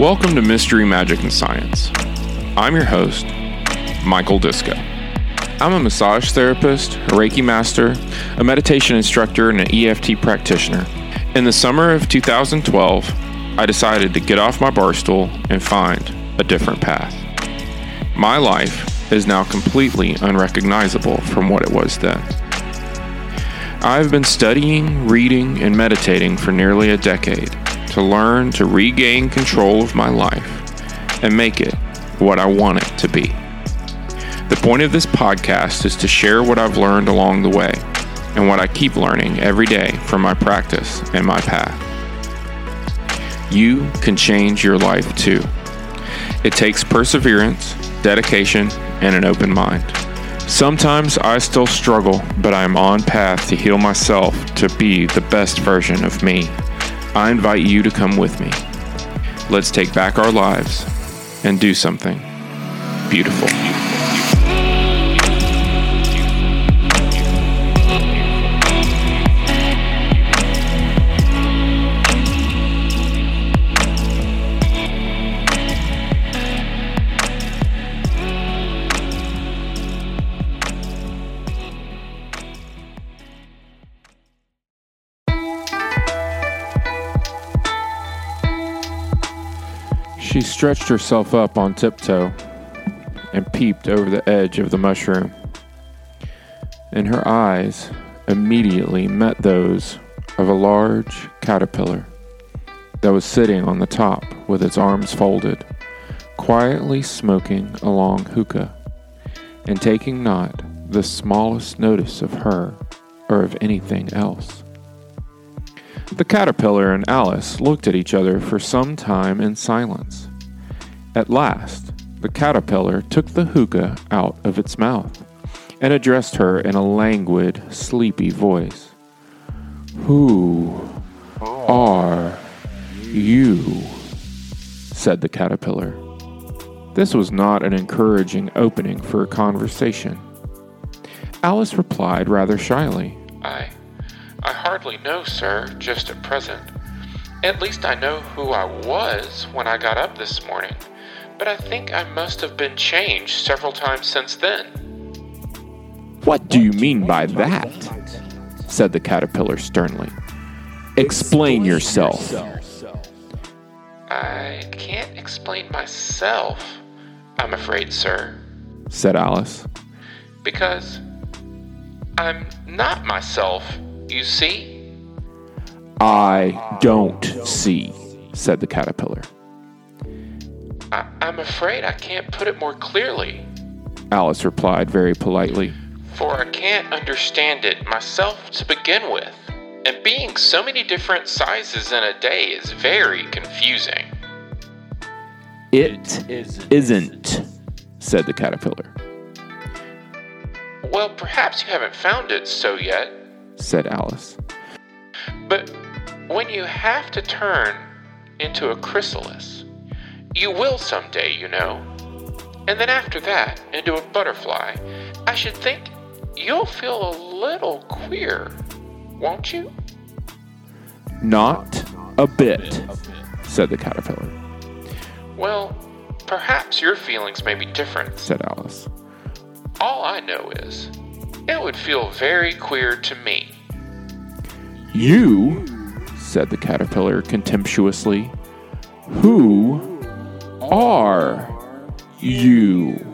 Welcome to Mystery, Magic, and Science. I'm your host, Michael Disko. I'm a massage therapist, a Reiki master, a meditation instructor, and an EFT practitioner. In the summer of 2012, I decided to get off my bar stool and find a different path. My life is now completely unrecognizable from what it was then. I've been studying, reading, and meditating for nearly a decade to learn to regain control of my life and make it what I want it to be. The point of this podcast is to share what I've learned along the way and what I keep learning every day from my practice and my path. You can change your life too. It takes perseverance, dedication, and an open mind. Sometimes I still struggle, but I am on path to heal myself to be the best version of me. I invite you to come with me. Let's take back our lives and do something beautiful. Stretched herself up on tiptoe and peeped over the edge of the mushroom. And her eyes immediately met those of a large caterpillar that was sitting on the top with its arms folded, quietly smoking a long hookah and taking not the smallest notice of her or of anything else. The caterpillar and Alice looked at each other for some time in silence. At last, the caterpillar took the hookah out of its mouth and addressed her in a languid, sleepy voice. Who are you? said the caterpillar. This was not an encouraging opening for a conversation. Alice replied rather shyly. I. I hardly know, sir, just at present. At least I know who I was when I got up this morning, but I think I must have been changed several times since then. What do you mean by that? said the caterpillar sternly. Explain yourself. I can't explain myself, I'm afraid, sir, said Alice. because I'm not myself, you see? I don't see, said the caterpillar. I- I'm afraid I can't put it more clearly, Alice replied very politely. for I can't understand it myself to begin with. And being so many different sizes in a day is very confusing. It isn't, said the caterpillar, Well, perhaps you haven't found it so yet, said Alice. but when you have to turn into a chrysalis, you will someday, you know. And then after that, into a butterfly, I should think you'll feel a little queer, won't you? Not a bit, said the caterpillar, Well, perhaps your feelings may be different. said Alice. All I know is, it would feel very queer to me. You, said the caterpillar contemptuously, who are you?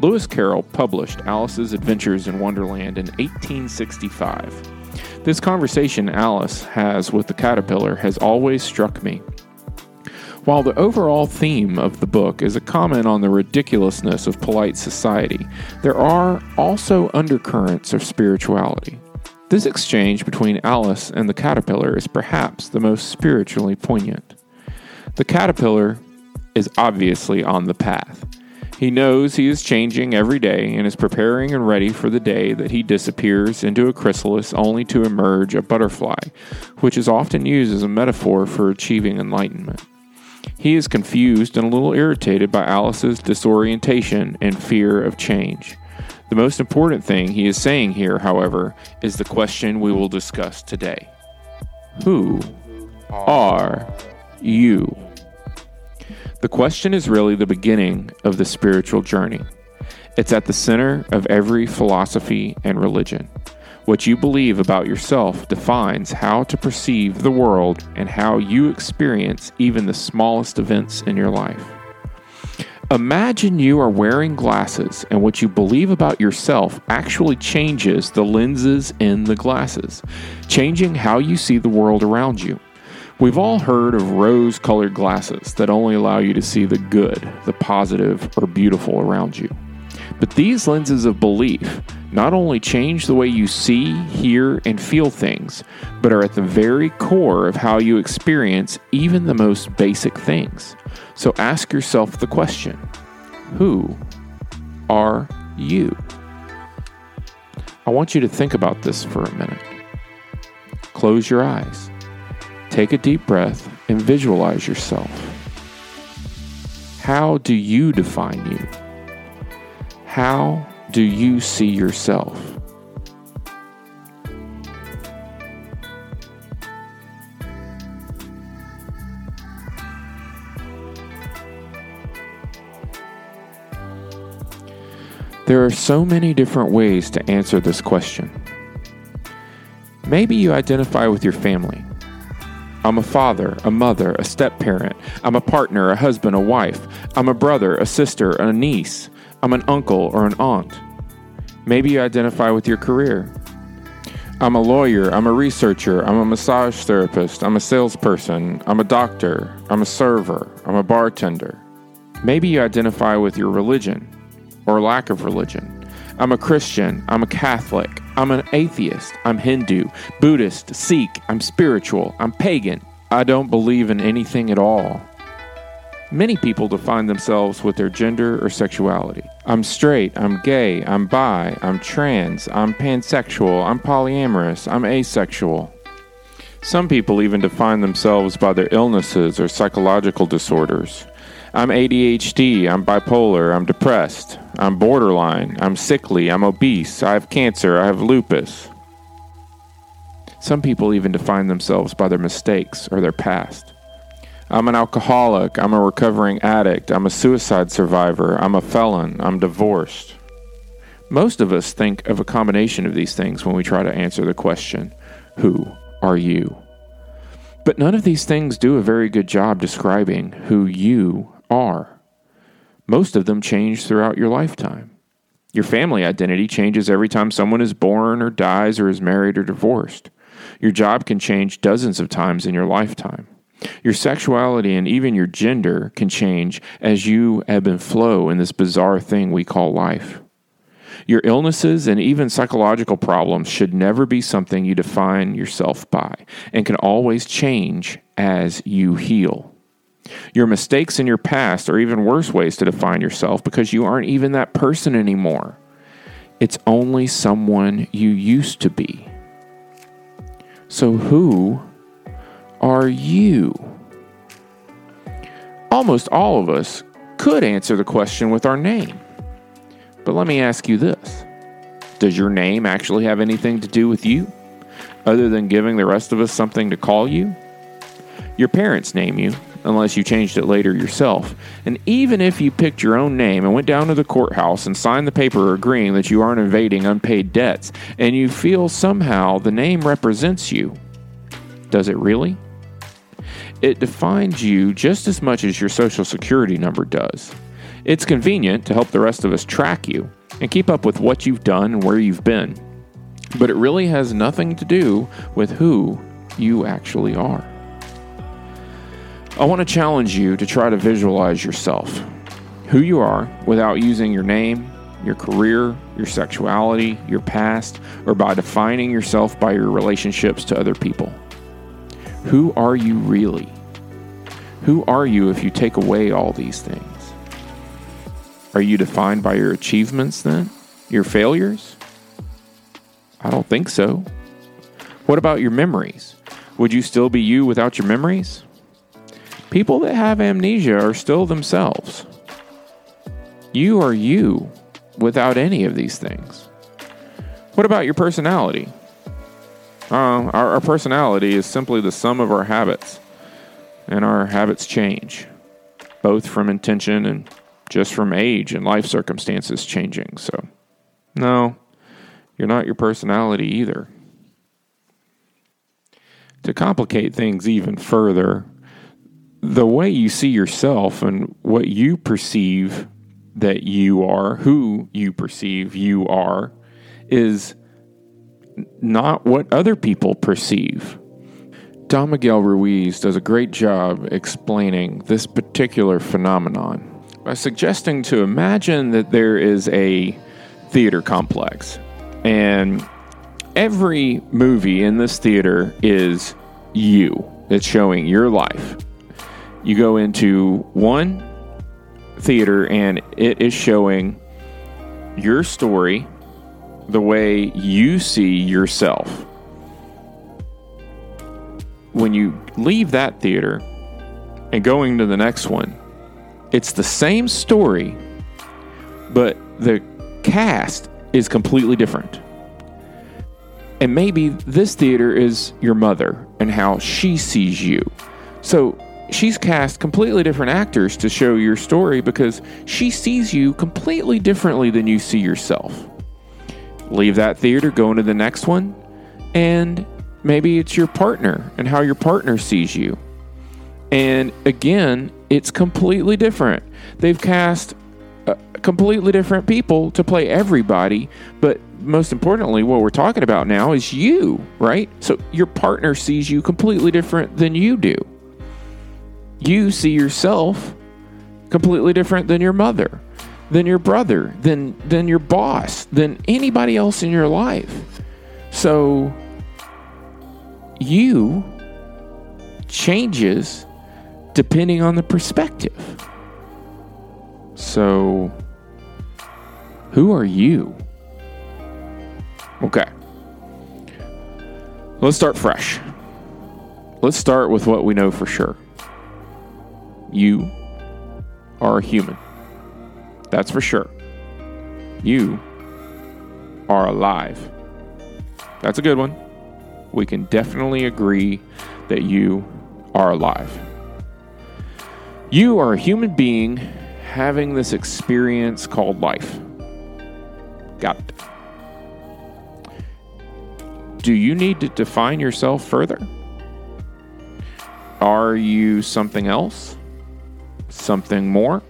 Lewis Carroll published Alice's Adventures in Wonderland in 1865. This conversation Alice has with the caterpillar has always struck me. While the overall theme of the book is a comment on the ridiculousness of polite society, there are also undercurrents of spirituality. This exchange between Alice and the caterpillar is perhaps the most spiritually poignant. The caterpillar is obviously on the path. He knows he is changing every day and is preparing and ready for the day that he disappears into a chrysalis only to emerge a butterfly, which is often used as a metaphor for achieving enlightenment. He is confused and a little irritated by Alice's disorientation and fear of change. The most important thing he is saying here, however, is the question we will discuss today Who are you? The question is really the beginning of the spiritual journey. It's at the center of every philosophy and religion. What you believe about yourself defines how to perceive the world and how you experience even the smallest events in your life. Imagine you are wearing glasses, and what you believe about yourself actually changes the lenses in the glasses, changing how you see the world around you. We've all heard of rose colored glasses that only allow you to see the good, the positive, or beautiful around you. But these lenses of belief not only change the way you see, hear, and feel things, but are at the very core of how you experience even the most basic things. So ask yourself the question Who are you? I want you to think about this for a minute. Close your eyes. Take a deep breath and visualize yourself. How do you define you? How do you see yourself? There are so many different ways to answer this question. Maybe you identify with your family. I'm a father, a mother, a step parent. I'm a partner, a husband, a wife. I'm a brother, a sister, a niece. I'm an uncle or an aunt. Maybe you identify with your career. I'm a lawyer, I'm a researcher, I'm a massage therapist, I'm a salesperson, I'm a doctor, I'm a server, I'm a bartender. Maybe you identify with your religion or lack of religion. I'm a Christian, I'm a Catholic, I'm an atheist, I'm Hindu, Buddhist, Sikh, I'm spiritual, I'm pagan. I don't believe in anything at all. Many people define themselves with their gender or sexuality. I'm straight, I'm gay, I'm bi, I'm trans, I'm pansexual, I'm polyamorous, I'm asexual. Some people even define themselves by their illnesses or psychological disorders. I'm ADHD, I'm bipolar, I'm depressed, I'm borderline, I'm sickly, I'm obese, I have cancer, I have lupus. Some people even define themselves by their mistakes or their past. I'm an alcoholic. I'm a recovering addict. I'm a suicide survivor. I'm a felon. I'm divorced. Most of us think of a combination of these things when we try to answer the question, Who are you? But none of these things do a very good job describing who you are. Most of them change throughout your lifetime. Your family identity changes every time someone is born or dies or is married or divorced. Your job can change dozens of times in your lifetime. Your sexuality and even your gender can change as you ebb and flow in this bizarre thing we call life. Your illnesses and even psychological problems should never be something you define yourself by and can always change as you heal. Your mistakes in your past are even worse ways to define yourself because you aren't even that person anymore. It's only someone you used to be. So, who are you? Almost all of us could answer the question with our name. But let me ask you this Does your name actually have anything to do with you, other than giving the rest of us something to call you? Your parents name you, unless you changed it later yourself. And even if you picked your own name and went down to the courthouse and signed the paper agreeing that you aren't evading unpaid debts, and you feel somehow the name represents you, does it really? It defines you just as much as your social security number does. It's convenient to help the rest of us track you and keep up with what you've done and where you've been. But it really has nothing to do with who you actually are. I want to challenge you to try to visualize yourself, who you are, without using your name, your career, your sexuality, your past, or by defining yourself by your relationships to other people. Who are you really? Who are you if you take away all these things? Are you defined by your achievements then? Your failures? I don't think so. What about your memories? Would you still be you without your memories? People that have amnesia are still themselves. You are you without any of these things. What about your personality? Uh, our, our personality is simply the sum of our habits. and our habits change, both from intention and just from age and life circumstances changing. So, no, you're not your personality either. To complicate things even further, the way you see yourself and what you perceive that you are, who you perceive you are, is not what other people perceive. Don Miguel Ruiz does a great job explaining this particular phenomenon by suggesting to imagine that there is a theater complex and every movie in this theater is you. It's showing your life. You go into one theater and it is showing your story the way you see yourself. When you leave that theater and going to the next one, it's the same story, but the cast is completely different. And maybe this theater is your mother and how she sees you. So she's cast completely different actors to show your story because she sees you completely differently than you see yourself. Leave that theater, go into the next one, and maybe it's your partner and how your partner sees you. And again, it's completely different. They've cast uh, completely different people to play everybody, but most importantly, what we're talking about now is you, right? So your partner sees you completely different than you do. You see yourself completely different than your mother, than your brother, than than your boss, than anybody else in your life. So you changes depending on the perspective. So who are you? Okay. Let's start fresh. Let's start with what we know for sure. You are a human. That's for sure. You are alive. That's a good one. We can definitely agree that you are alive. You are a human being having this experience called life. Got it. Do you need to define yourself further? Are you something else? Something more?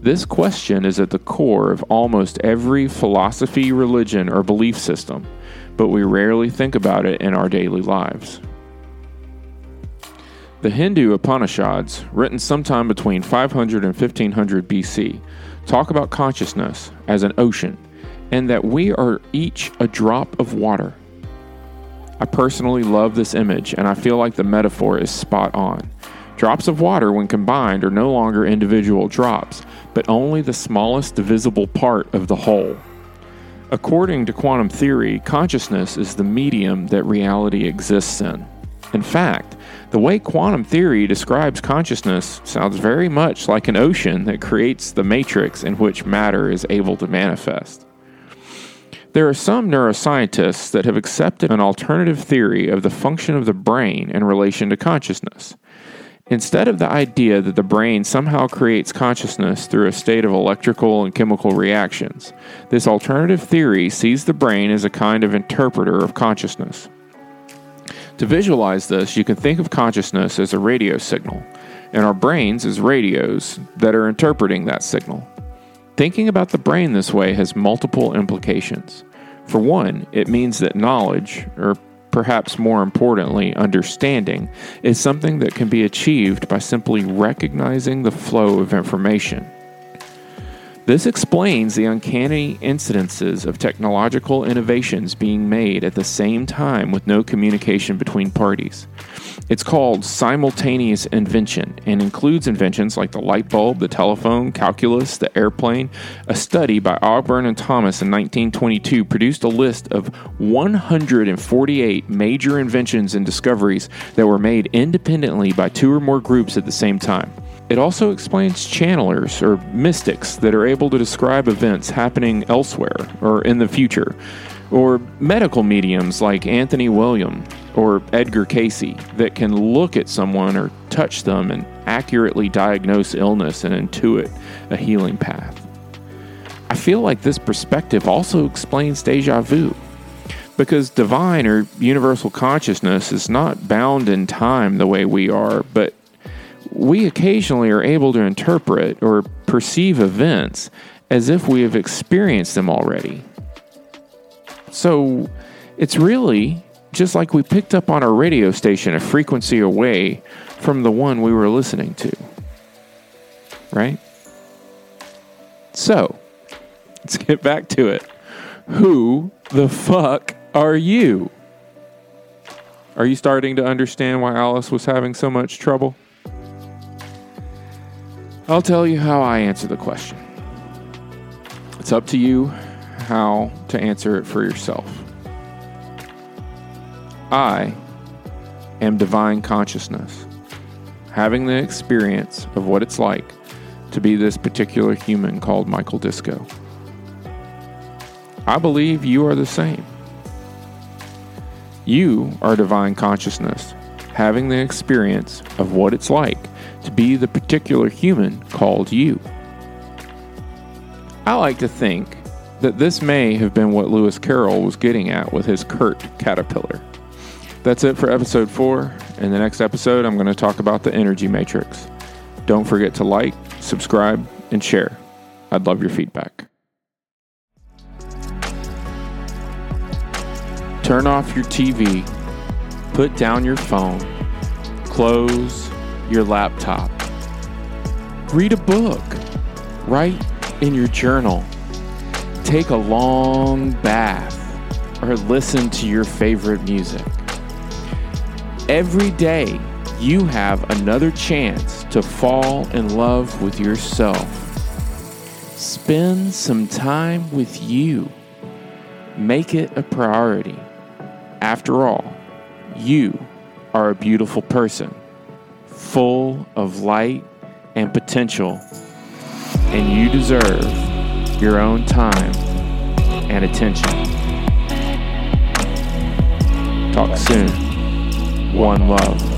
This question is at the core of almost every philosophy, religion, or belief system, but we rarely think about it in our daily lives. The Hindu Upanishads, written sometime between 500 and 1500 BC, talk about consciousness as an ocean and that we are each a drop of water. I personally love this image, and I feel like the metaphor is spot on. Drops of water, when combined, are no longer individual drops, but only the smallest divisible part of the whole. According to quantum theory, consciousness is the medium that reality exists in. In fact, the way quantum theory describes consciousness sounds very much like an ocean that creates the matrix in which matter is able to manifest. There are some neuroscientists that have accepted an alternative theory of the function of the brain in relation to consciousness. Instead of the idea that the brain somehow creates consciousness through a state of electrical and chemical reactions, this alternative theory sees the brain as a kind of interpreter of consciousness. To visualize this, you can think of consciousness as a radio signal, and our brains as radios that are interpreting that signal. Thinking about the brain this way has multiple implications. For one, it means that knowledge, or perhaps more importantly, understanding, is something that can be achieved by simply recognizing the flow of information. This explains the uncanny incidences of technological innovations being made at the same time with no communication between parties. It's called simultaneous invention and includes inventions like the light bulb, the telephone, calculus, the airplane. A study by Ogburn and Thomas in 1922 produced a list of 148 major inventions and discoveries that were made independently by two or more groups at the same time. It also explains channelers or mystics that are able to describe events happening elsewhere or in the future or medical mediums like Anthony William or Edgar Cayce that can look at someone or touch them and accurately diagnose illness and intuit a healing path. I feel like this perspective also explains deja vu because divine or universal consciousness is not bound in time the way we are, but we occasionally are able to interpret or perceive events as if we have experienced them already. So it's really just like we picked up on a radio station a frequency away from the one we were listening to. Right? So, let's get back to it. Who the fuck are you? Are you starting to understand why Alice was having so much trouble? I'll tell you how I answer the question. It's up to you how to answer it for yourself. I am divine consciousness, having the experience of what it's like to be this particular human called Michael Disko. I believe you are the same. You are divine consciousness, having the experience of what it's like to be the particular human called you. I like to think that this may have been what Lewis Carroll was getting at with his curt caterpillar. That's it for episode four. In the next episode, I'm going to talk about the energy matrix. Don't forget to like, subscribe, and share. I'd love your feedback. Turn off your TV, put down your phone, close your laptop, read a book, write in your journal, take a long bath, or listen to your favorite music. Every day, you have another chance to fall in love with yourself. Spend some time with you. Make it a priority. After all, you are a beautiful person, full of light and potential, and you deserve your own time and attention. Talk soon. One love.